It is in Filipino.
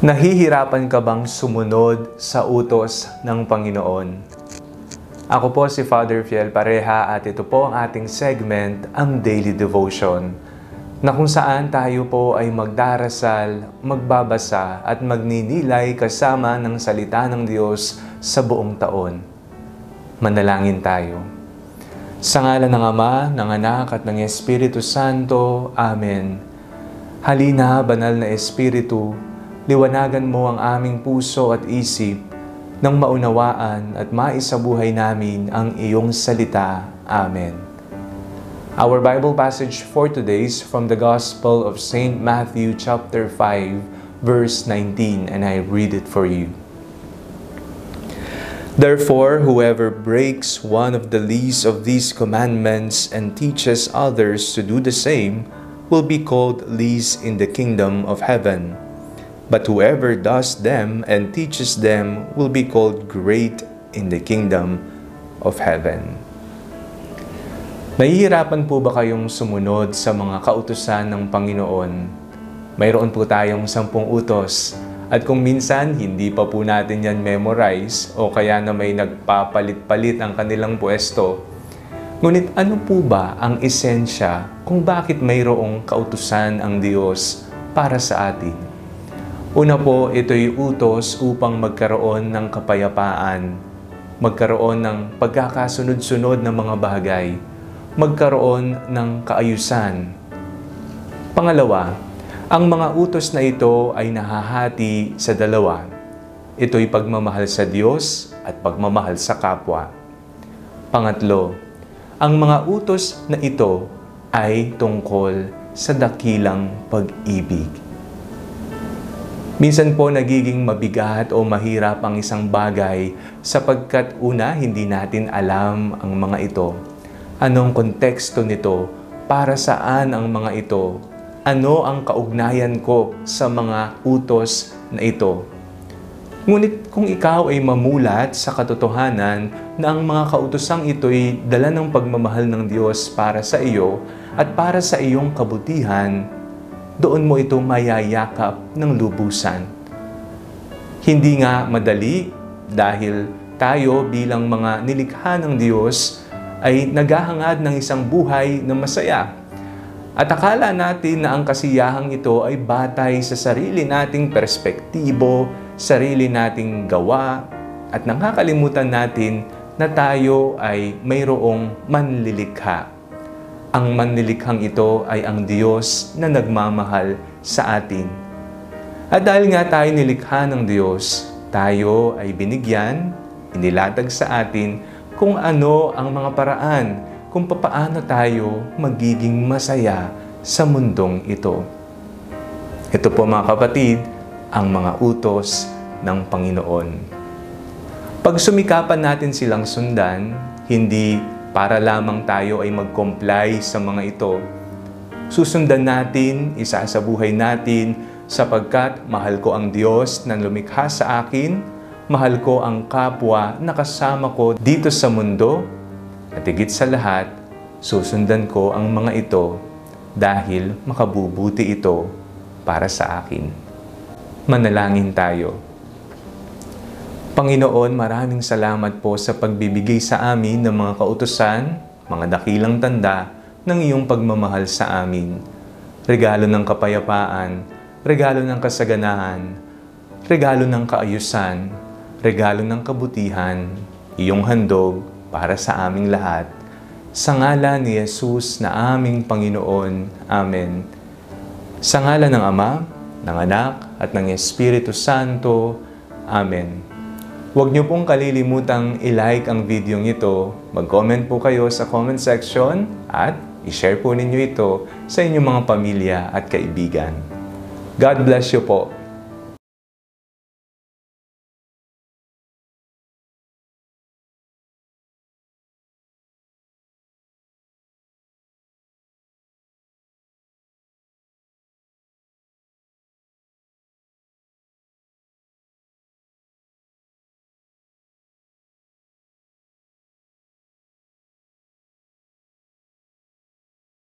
Nahihirapan ka bang sumunod sa utos ng Panginoon? Ako po si Father Fiel Pareha at ito po ang ating segment, ang Daily Devotion, na kung saan tayo po ay magdarasal, magbabasa at magninilay kasama ng salita ng Diyos sa buong taon. Manalangin tayo. Sa ngala ng Ama, ng Anak at ng Espiritu Santo. Amen. Halina, banal na Espiritu, liwanagan mo ang aming puso at isip nang maunawaan at maisabuhay namin ang iyong salita. Amen. Our Bible passage for today is from the Gospel of St. Matthew chapter 5 verse 19 and I read it for you. Therefore, whoever breaks one of the least of these commandments and teaches others to do the same will be called least in the kingdom of heaven. But whoever does them and teaches them will be called great in the kingdom of heaven. Nahihirapan po ba kayong sumunod sa mga kautusan ng Panginoon? Mayroon po tayong sampung utos at kung minsan hindi pa po natin yan memorize o kaya na may nagpapalit-palit ang kanilang pwesto, ngunit ano po ba ang esensya kung bakit mayroong kautusan ang Diyos para sa atin? Una po, ito'y utos upang magkaroon ng kapayapaan, magkaroon ng pagkakasunod-sunod ng mga bagay, magkaroon ng kaayusan. Pangalawa, ang mga utos na ito ay nahahati sa dalawa. Ito'y pagmamahal sa Diyos at pagmamahal sa kapwa. Pangatlo, ang mga utos na ito ay tungkol sa dakilang pag-ibig. Minsan po nagiging mabigat o mahirap ang isang bagay sapagkat una hindi natin alam ang mga ito. Anong konteksto nito? Para saan ang mga ito? Ano ang kaugnayan ko sa mga utos na ito? Ngunit kung ikaw ay mamulat sa katotohanan na ang mga kautosang ito'y dala ng pagmamahal ng Diyos para sa iyo at para sa iyong kabutihan, doon mo ito mayayakap ng lubusan. Hindi nga madali dahil tayo bilang mga nilikha ng Diyos ay naghahangad ng isang buhay na masaya. At akala natin na ang kasiyahang ito ay batay sa sarili nating perspektibo, sarili nating gawa, at nakakalimutan natin na tayo ay mayroong manlilikha ang manlilikhang ito ay ang Diyos na nagmamahal sa atin. At dahil nga tayo nilikha ng Diyos, tayo ay binigyan, inilatag sa atin kung ano ang mga paraan kung papaano tayo magiging masaya sa mundong ito. Ito po mga kapatid, ang mga utos ng Panginoon. Pag sumikapan natin silang sundan, hindi para lamang tayo ay mag-comply sa mga ito. Susundan natin, isa sa buhay natin, sapagkat mahal ko ang Diyos na lumikha sa akin, mahal ko ang kapwa na kasama ko dito sa mundo, at higit sa lahat, susundan ko ang mga ito dahil makabubuti ito para sa akin. Manalangin tayo. Panginoon, maraming salamat po sa pagbibigay sa amin ng mga kautusan, mga dakilang tanda ng iyong pagmamahal sa amin. Regalo ng kapayapaan, regalo ng kasaganahan, regalo ng kaayusan, regalo ng kabutihan, iyong handog para sa aming lahat. Sa ngala ni Jesus na aming Panginoon. Amen. Sa ngala ng Ama, ng Anak, at ng Espiritu Santo. Amen. Huwag niyo pong kalilimutang i-like ang video ito, mag-comment po kayo sa comment section at i-share po ninyo ito sa inyong mga pamilya at kaibigan. God bless you po.